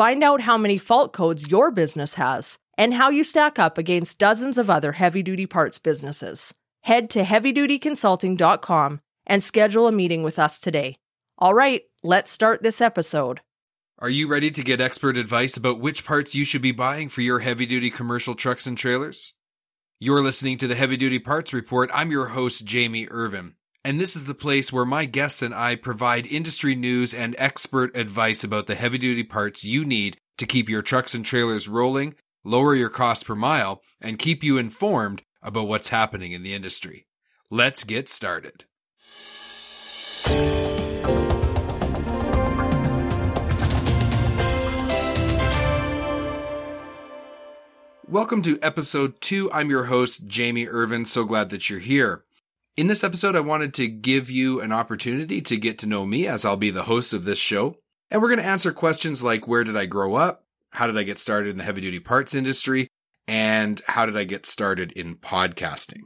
Find out how many fault codes your business has and how you stack up against dozens of other heavy duty parts businesses. Head to heavydutyconsulting.com and schedule a meeting with us today. All right, let's start this episode. Are you ready to get expert advice about which parts you should be buying for your heavy duty commercial trucks and trailers? You're listening to the Heavy Duty Parts Report. I'm your host, Jamie Irvine. And this is the place where my guests and I provide industry news and expert advice about the heavy duty parts you need to keep your trucks and trailers rolling lower your cost per mile, and keep you informed about what's happening in the industry. Let's get started. Welcome to episode two. I'm your host, Jamie Irvine. So glad that you're here. In this episode, I wanted to give you an opportunity to get to know me as I'll be the host of this show. And we're going to answer questions like where did I grow up? how did I get started in the heavy duty parts industry? And how did I get started in podcasting?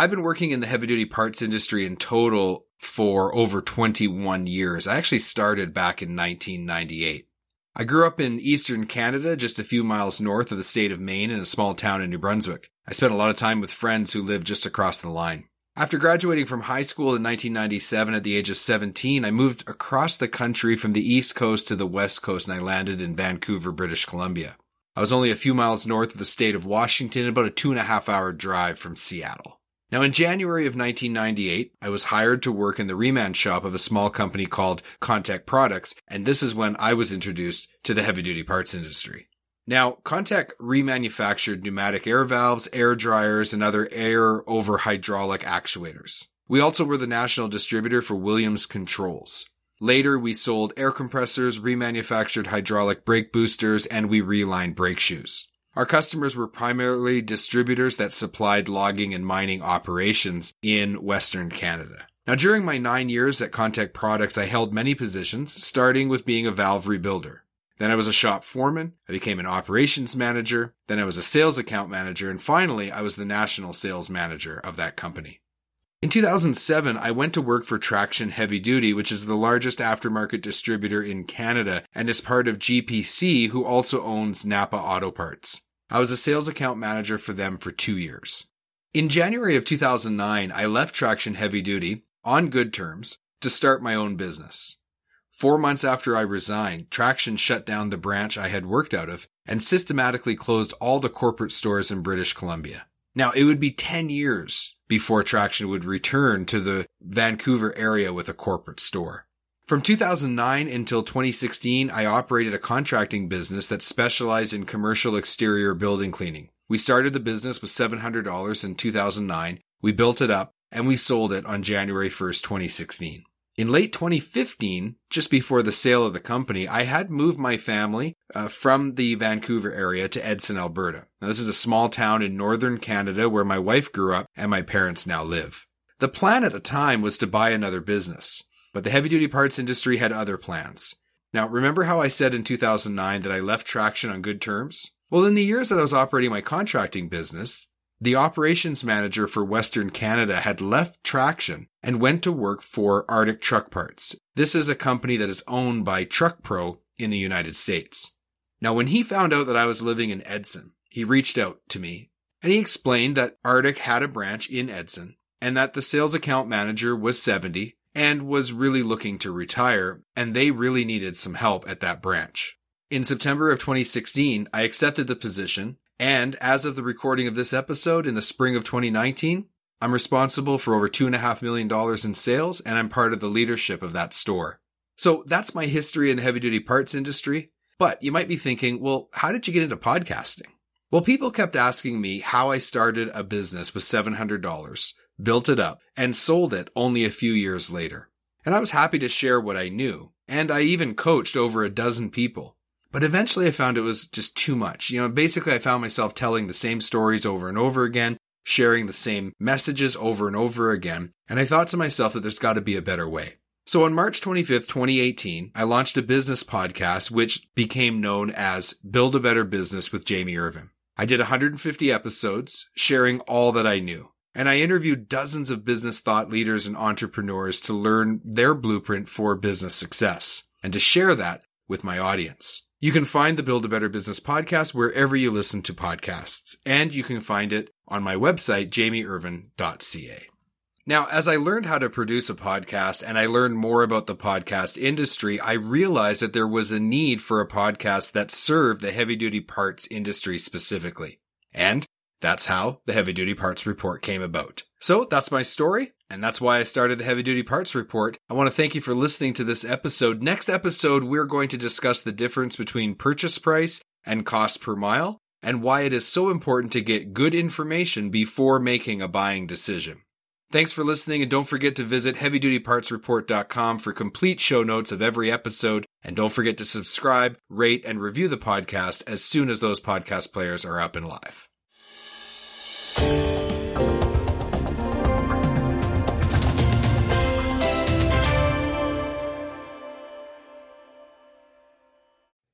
I've been working in the heavy duty parts industry in total for over 21 years. I actually started back in 1998. I grew up in eastern Canada, just a few miles north of the state of Maine in a small town in New Brunswick. I spent a lot of time with friends who lived just across the line. After graduating from high school in 1997 at the age of 17, I moved across the country from the East Coast to the West Coast and I landed in Vancouver, British Columbia. I was only a few miles north of the state of Washington, about a two and a half hour drive from Seattle. Now, in January of 1998, I was hired to work in the reman shop of a small company called Contact Products, and this is when I was introduced to the heavy duty parts industry. Now, Contact remanufactured pneumatic air valves, air dryers, and other air over hydraulic actuators. We also were the national distributor for Williams Controls. Later, we sold air compressors, remanufactured hydraulic brake boosters, and we relined brake shoes. Our customers were primarily distributors that supplied logging and mining operations in Western Canada. Now, during my nine years at Contact Products, I held many positions, starting with being a valve rebuilder. Then I was a shop foreman. I became an operations manager. Then I was a sales account manager. And finally, I was the national sales manager of that company. In 2007, I went to work for Traction Heavy Duty, which is the largest aftermarket distributor in Canada and is part of GPC, who also owns Napa Auto Parts. I was a sales account manager for them for two years. In January of 2009, I left Traction Heavy Duty on good terms to start my own business. Four months after I resigned, Traction shut down the branch I had worked out of and systematically closed all the corporate stores in British Columbia. Now, it would be 10 years before Traction would return to the Vancouver area with a corporate store. From 2009 until 2016, I operated a contracting business that specialized in commercial exterior building cleaning. We started the business with $700 in 2009. We built it up and we sold it on January 1st, 2016. In late 2015, just before the sale of the company, I had moved my family uh, from the Vancouver area to Edson, Alberta. Now, this is a small town in northern Canada where my wife grew up and my parents now live. The plan at the time was to buy another business, but the heavy duty parts industry had other plans. Now, remember how I said in 2009 that I left Traction on good terms? Well, in the years that I was operating my contracting business, the operations manager for Western Canada had left Traction and went to work for Arctic Truck Parts. This is a company that is owned by Truck Pro in the United States. Now, when he found out that I was living in Edson, he reached out to me and he explained that Arctic had a branch in Edson and that the sales account manager was 70 and was really looking to retire and they really needed some help at that branch. In September of 2016, I accepted the position and as of the recording of this episode in the spring of 2019, I'm responsible for over $2.5 million in sales, and I'm part of the leadership of that store. So that's my history in the heavy duty parts industry. But you might be thinking, well, how did you get into podcasting? Well, people kept asking me how I started a business with $700, built it up, and sold it only a few years later. And I was happy to share what I knew. And I even coached over a dozen people. But eventually I found it was just too much. You know, basically I found myself telling the same stories over and over again. sharing the same messages over and over again, and I thought to myself that there's got to be a better way. So on March 25th, 2018, I launched a business podcast which became known as Build a Better Business with Jamie Irvine. I did 150 episodes sharing all that I knew. And I interviewed dozens of business thought leaders and entrepreneurs to learn their blueprint for business success and to share that with my audience. You can find the Build a Better Business podcast wherever you listen to podcasts, and you can find it on my website, jamieirvine.ca. Now, as I learned how to produce a podcast and I learned more about the podcast industry, I realized that there was a need for a podcast that served the heavy duty parts industry specifically. And that's how the Heavy Duty Parts Report came about. So that's my story, and that's why I started the Heavy Duty Parts Report. I want to thank you for listening to this episode. Next episode, we're going to discuss the difference between purchase price and cost per mile, and why it is so important to get good information before making a buying decision. Thanks for listening, and don't forget to visit heavydutypartsreport.com for complete show notes of every episode. And don't forget to subscribe, rate, and review the podcast as soon as those podcast players are up and live.